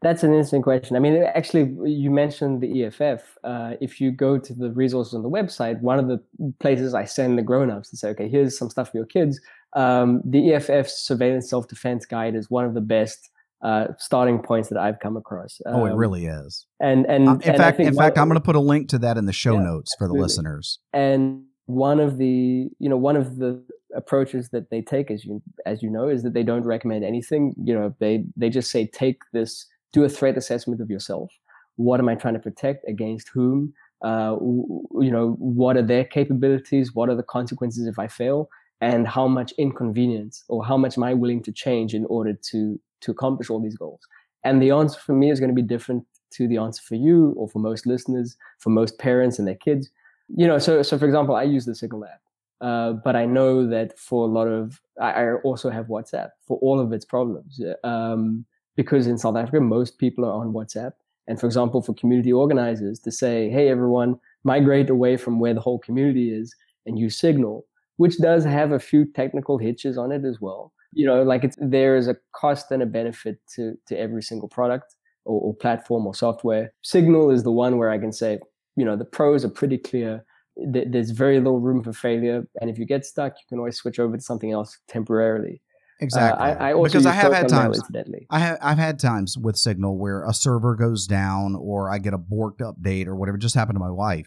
That's an interesting question. I mean, actually, you mentioned the EFF. Uh, if you go to the resources on the website, one of the places I send the grown-ups to say, okay, here's some stuff for your kids um, the EFF Surveillance Self Defense Guide is one of the best uh, starting points that I've come across. Um, oh, it um, really is. And and um, in and fact, in fact, I'm going to put a link to that in the show yeah, notes for the listeners. And one of the you know one of the approaches that they take, as you as you know, is that they don't recommend anything. You know, they they just say take this, do a threat assessment of yourself. What am I trying to protect against whom? Uh, you know, what are their capabilities? What are the consequences if I fail? and how much inconvenience or how much am I willing to change in order to to accomplish all these goals? And the answer for me is going to be different to the answer for you or for most listeners, for most parents and their kids. You know, so so for example, I use the Signal app, uh, but I know that for a lot of I, I, also have WhatsApp for all of its problems um, because in South Africa most people are on WhatsApp. And for example, for community organizers to say, "Hey, everyone, migrate away from where the whole community is and use Signal," which does have a few technical hitches on it as well. You know, like it's there is a cost and a benefit to to every single product or, or platform or software. Signal is the one where I can say, you know, the pros are pretty clear. There's very little room for failure, and if you get stuck, you can always switch over to something else temporarily. Exactly. Uh, I, I because I have had times. I have I've had times with Signal where a server goes down, or I get a borked update, or whatever. It just happened to my wife,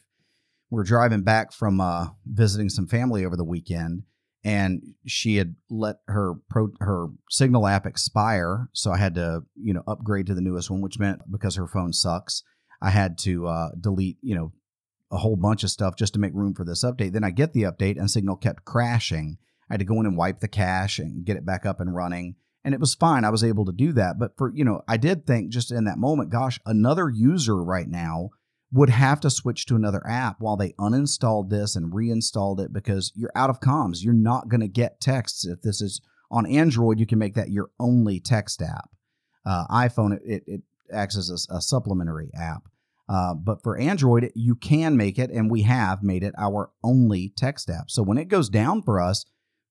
we're driving back from uh, visiting some family over the weekend, and she had let her pro her Signal app expire, so I had to you know upgrade to the newest one, which meant because her phone sucks, I had to uh, delete you know a whole bunch of stuff just to make room for this update. Then I get the update, and Signal kept crashing. I had to go in and wipe the cache and get it back up and running. And it was fine. I was able to do that. But for, you know, I did think just in that moment, gosh, another user right now would have to switch to another app while they uninstalled this and reinstalled it because you're out of comms. You're not going to get texts. If this is on Android, you can make that your only text app. Uh, iPhone, it, it, acts as a, a supplementary app. Uh, but for Android, you can make it, and we have made it our only text app. So when it goes down for us,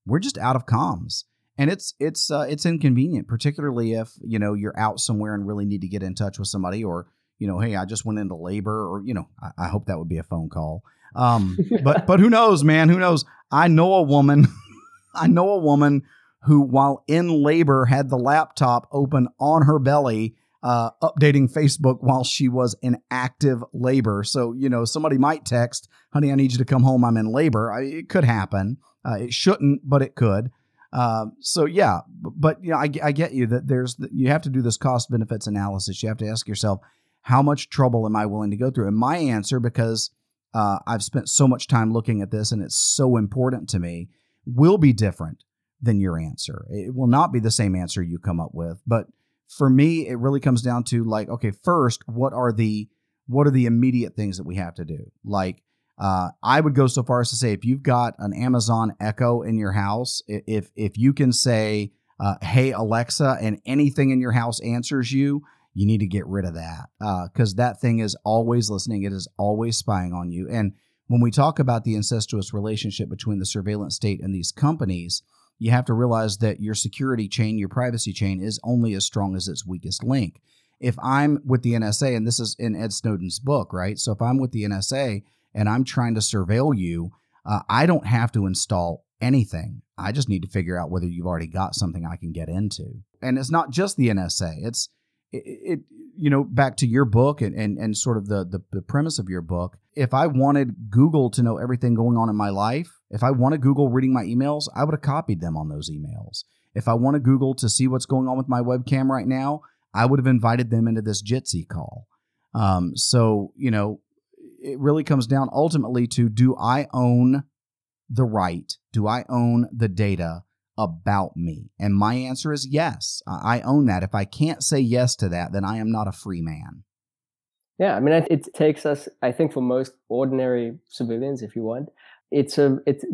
we're just out of comms, and it's it's uh, it's inconvenient, particularly if you know you're out somewhere and really need to get in touch with somebody, or you know, hey, I just went into labor, or you know, I, I hope that would be a phone call. Um, but but who knows, man? Who knows? I know a woman. I know a woman who, while in labor, had the laptop open on her belly, uh, updating Facebook while she was in active labor. So, you know, somebody might text, honey, I need you to come home. I'm in labor. I, it could happen. Uh, it shouldn't, but it could. Uh, so yeah, but you know, I, I get you that there's you have to do this cost benefits analysis. You have to ask yourself, how much trouble am I willing to go through? And my answer, because uh, I've spent so much time looking at this and it's so important to me, will be different than your answer. It will not be the same answer you come up with. But for me, it really comes down to like, okay, first, what are the what are the immediate things that we have to do? Like, uh, I would go so far as to say, if you've got an Amazon Echo in your house, if if you can say, uh, "Hey Alexa," and anything in your house answers you, you need to get rid of that because uh, that thing is always listening. It is always spying on you. And when we talk about the incestuous relationship between the surveillance state and these companies, you have to realize that your security chain, your privacy chain, is only as strong as its weakest link. If I'm with the NSA, and this is in Ed Snowden's book, right? So if I'm with the NSA and I'm trying to surveil you, uh, I don't have to install anything. I just need to figure out whether you've already got something I can get into. And it's not just the NSA. It's it, it you know back to your book and, and and sort of the, the the premise of your book if i wanted google to know everything going on in my life if i wanted google reading my emails i would have copied them on those emails. If i wanted google to see what's going on with my webcam right now i would have invited them into this jitsi call. Um, so you know it really comes down ultimately to do i own the right? Do i own the data about me? And my answer is yes. I own that. If I can't say yes to that, then I am not a free man. Yeah, I mean, it takes us. I think for most ordinary civilians, if you want, it's a it's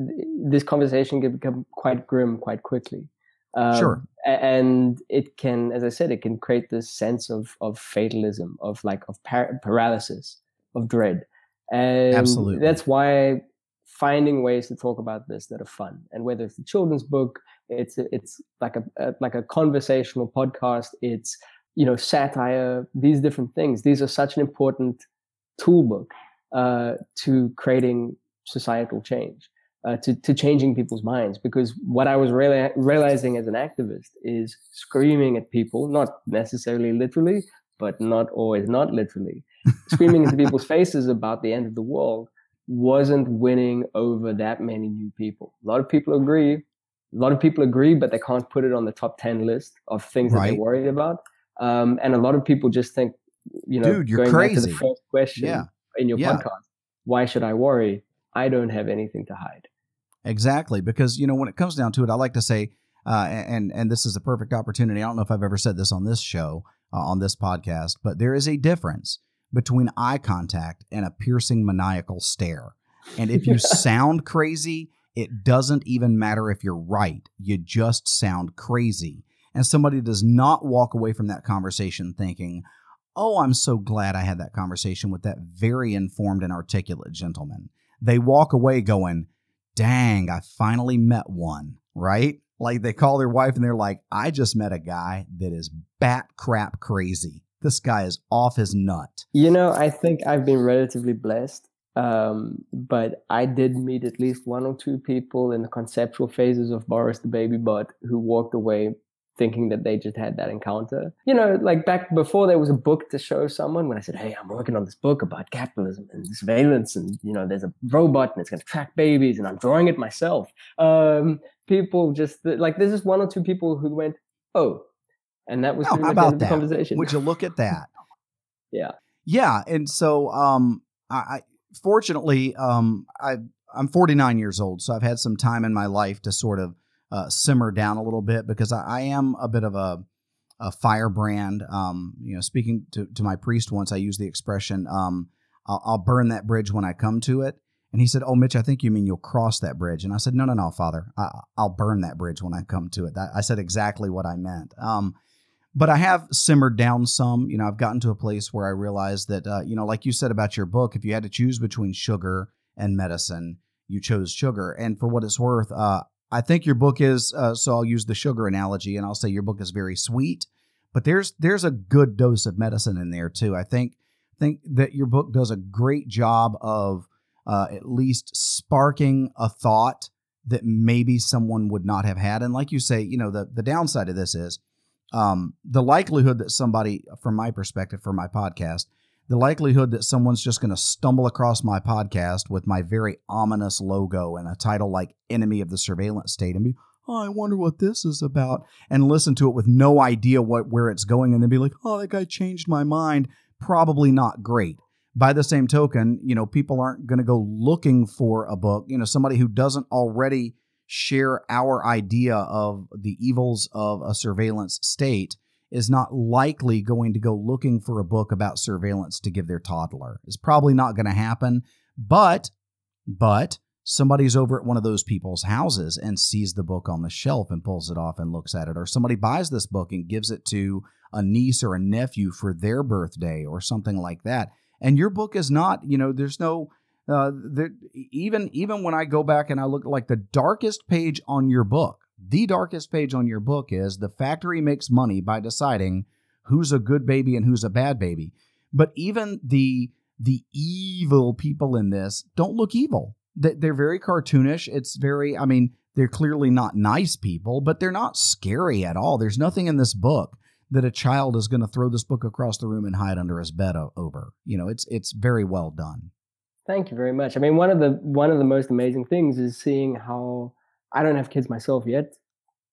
this conversation can become quite grim quite quickly. Um, sure. And it can, as I said, it can create this sense of of fatalism, of like of par- paralysis, of dread. And Absolutely. That's why finding ways to talk about this that are fun. And whether it's a children's book, it's it's like a, a like a conversational podcast. It's you know satire. These different things. These are such an important toolbook uh, to creating societal change. Uh, to, to changing people's minds because what I was really realizing as an activist is screaming at people, not necessarily literally, but not always not literally, screaming into people's faces about the end of the world wasn't winning over that many new people. A lot of people agree. A lot of people agree, but they can't put it on the top 10 list of things right. that they're worried about. Um, and a lot of people just think, you know, Dude, you're going crazy. back to the first question yeah. in your yeah. podcast, why should I worry? I don't have anything to hide. Exactly. Because, you know, when it comes down to it, I like to say, uh, and and this is a perfect opportunity. I don't know if I've ever said this on this show, uh, on this podcast, but there is a difference between eye contact and a piercing maniacal stare. And if you sound crazy, it doesn't even matter if you're right. You just sound crazy. And somebody does not walk away from that conversation thinking, oh, I'm so glad I had that conversation with that very informed and articulate gentleman. They walk away going, dang, I finally met one, right? Like they call their wife and they're like, I just met a guy that is bat crap crazy this guy is off his nut. You know, I think I've been relatively blessed. Um, but I did meet at least one or two people in the conceptual phases of Boris the Baby Bot who walked away thinking that they just had that encounter. You know, like back before there was a book to show someone, when I said, Hey, I'm working on this book about capitalism and surveillance, and you know, there's a robot and it's gonna track babies, and I'm drawing it myself. Um, people just like there's just one or two people who went, Oh, and that was no, how about that? conversation. Would you look at that? yeah, yeah. And so, um, I, I fortunately, um, I I'm 49 years old, so I've had some time in my life to sort of uh, simmer down a little bit because I, I am a bit of a a firebrand. Um, you know, speaking to, to my priest once, I used the expression, um, I'll, I'll, burn that bridge when I come to it. And he said, Oh, Mitch, I think you mean you'll cross that bridge. And I said, No, no, no, Father. I, will burn that bridge when I come to it. That, I said exactly what I meant. Um, but I have simmered down some. You know, I've gotten to a place where I realized that, uh, you know, like you said about your book, if you had to choose between sugar and medicine, you chose sugar. And for what it's worth, uh, I think your book is. Uh, so I'll use the sugar analogy, and I'll say your book is very sweet, but there's there's a good dose of medicine in there too. I think think that your book does a great job of uh, at least sparking a thought that maybe someone would not have had. And like you say, you know, the the downside of this is um, the likelihood that somebody, from my perspective, for my podcast, the likelihood that someone's just going to stumble across my podcast with my very ominous logo and a title like "Enemy of the Surveillance State" and be, oh, I wonder what this is about, and listen to it with no idea what where it's going, and then be like, oh, that guy changed my mind. Probably not great. By the same token, you know, people aren't going to go looking for a book. You know, somebody who doesn't already share our idea of the evils of a surveillance state is not likely going to go looking for a book about surveillance to give their toddler. It's probably not going to happen, but but somebody's over at one of those people's houses and sees the book on the shelf and pulls it off and looks at it or somebody buys this book and gives it to a niece or a nephew for their birthday or something like that. And your book is not, you know, there's no uh, there, even even when I go back and I look like the darkest page on your book, the darkest page on your book is the factory makes money by deciding who's a good baby and who's a bad baby. But even the the evil people in this don't look evil. They're very cartoonish. It's very, I mean, they're clearly not nice people, but they're not scary at all. There's nothing in this book that a child is going to throw this book across the room and hide under his bed over. You know, it's it's very well done. Thank you very much. I mean, one of the one of the most amazing things is seeing how I don't have kids myself yet.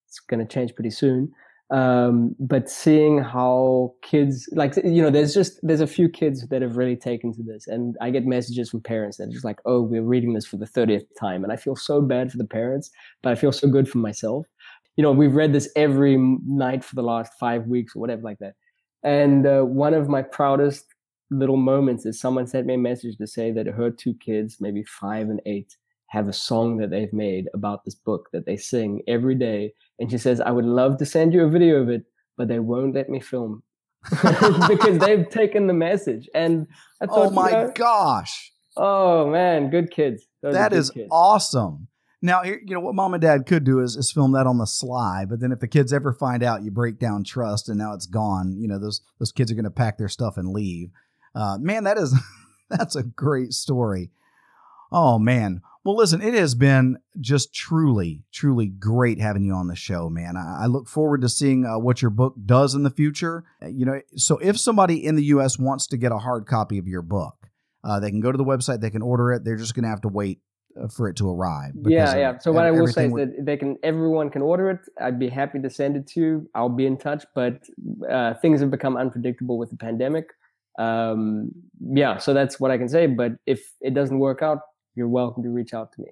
It's going to change pretty soon. Um, but seeing how kids like you know, there's just there's a few kids that have really taken to this, and I get messages from parents that are just like, "Oh, we're reading this for the thirtieth time," and I feel so bad for the parents, but I feel so good for myself. You know, we've read this every night for the last five weeks or whatever like that. And uh, one of my proudest little moments is someone sent me a message to say that her two kids, maybe five and eight, have a song that they've made about this book that they sing every day. And she says, I would love to send you a video of it, but they won't let me film because they've taken the message. And I oh thought, oh my you know, gosh. Oh man, good kids. Those that is kids. awesome. Now, you know what mom and dad could do is, is film that on the sly. But then if the kids ever find out, you break down trust, and now it's gone. You know those those kids are going to pack their stuff and leave. Uh, man, that is that's a great story. Oh man. Well, listen, it has been just truly, truly great having you on the show, man. I, I look forward to seeing uh, what your book does in the future. Uh, you know, so if somebody in the U.S. wants to get a hard copy of your book, uh, they can go to the website, they can order it. They're just going to have to wait uh, for it to arrive. Yeah, yeah. So what I will say is that they can, everyone can order it. I'd be happy to send it to you. I'll be in touch, but uh, things have become unpredictable with the pandemic um, yeah, so that's what I can say. But if it doesn't work out, you're welcome to reach out to me.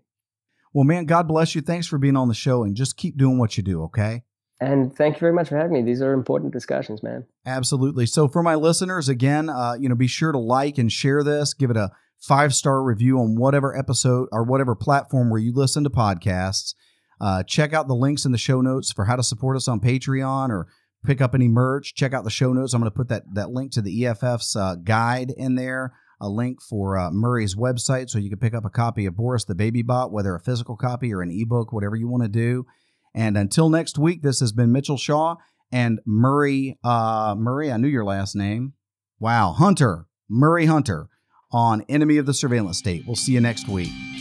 Well, man, God bless you. Thanks for being on the show and just keep doing what you do, okay? And thank you very much for having me. These are important discussions, man. Absolutely. So, for my listeners, again, uh, you know, be sure to like and share this. Give it a five star review on whatever episode or whatever platform where you listen to podcasts. Uh, check out the links in the show notes for how to support us on Patreon or pick up any merch, check out the show notes. I'm going to put that that link to the EFF's uh, guide in there, a link for uh, Murray's website, so you can pick up a copy of Boris the Baby Bot, whether a physical copy or an ebook, whatever you want to do. And until next week, this has been Mitchell Shaw and Murray. Uh, Murray, I knew your last name. Wow, Hunter Murray Hunter on Enemy of the Surveillance State. We'll see you next week.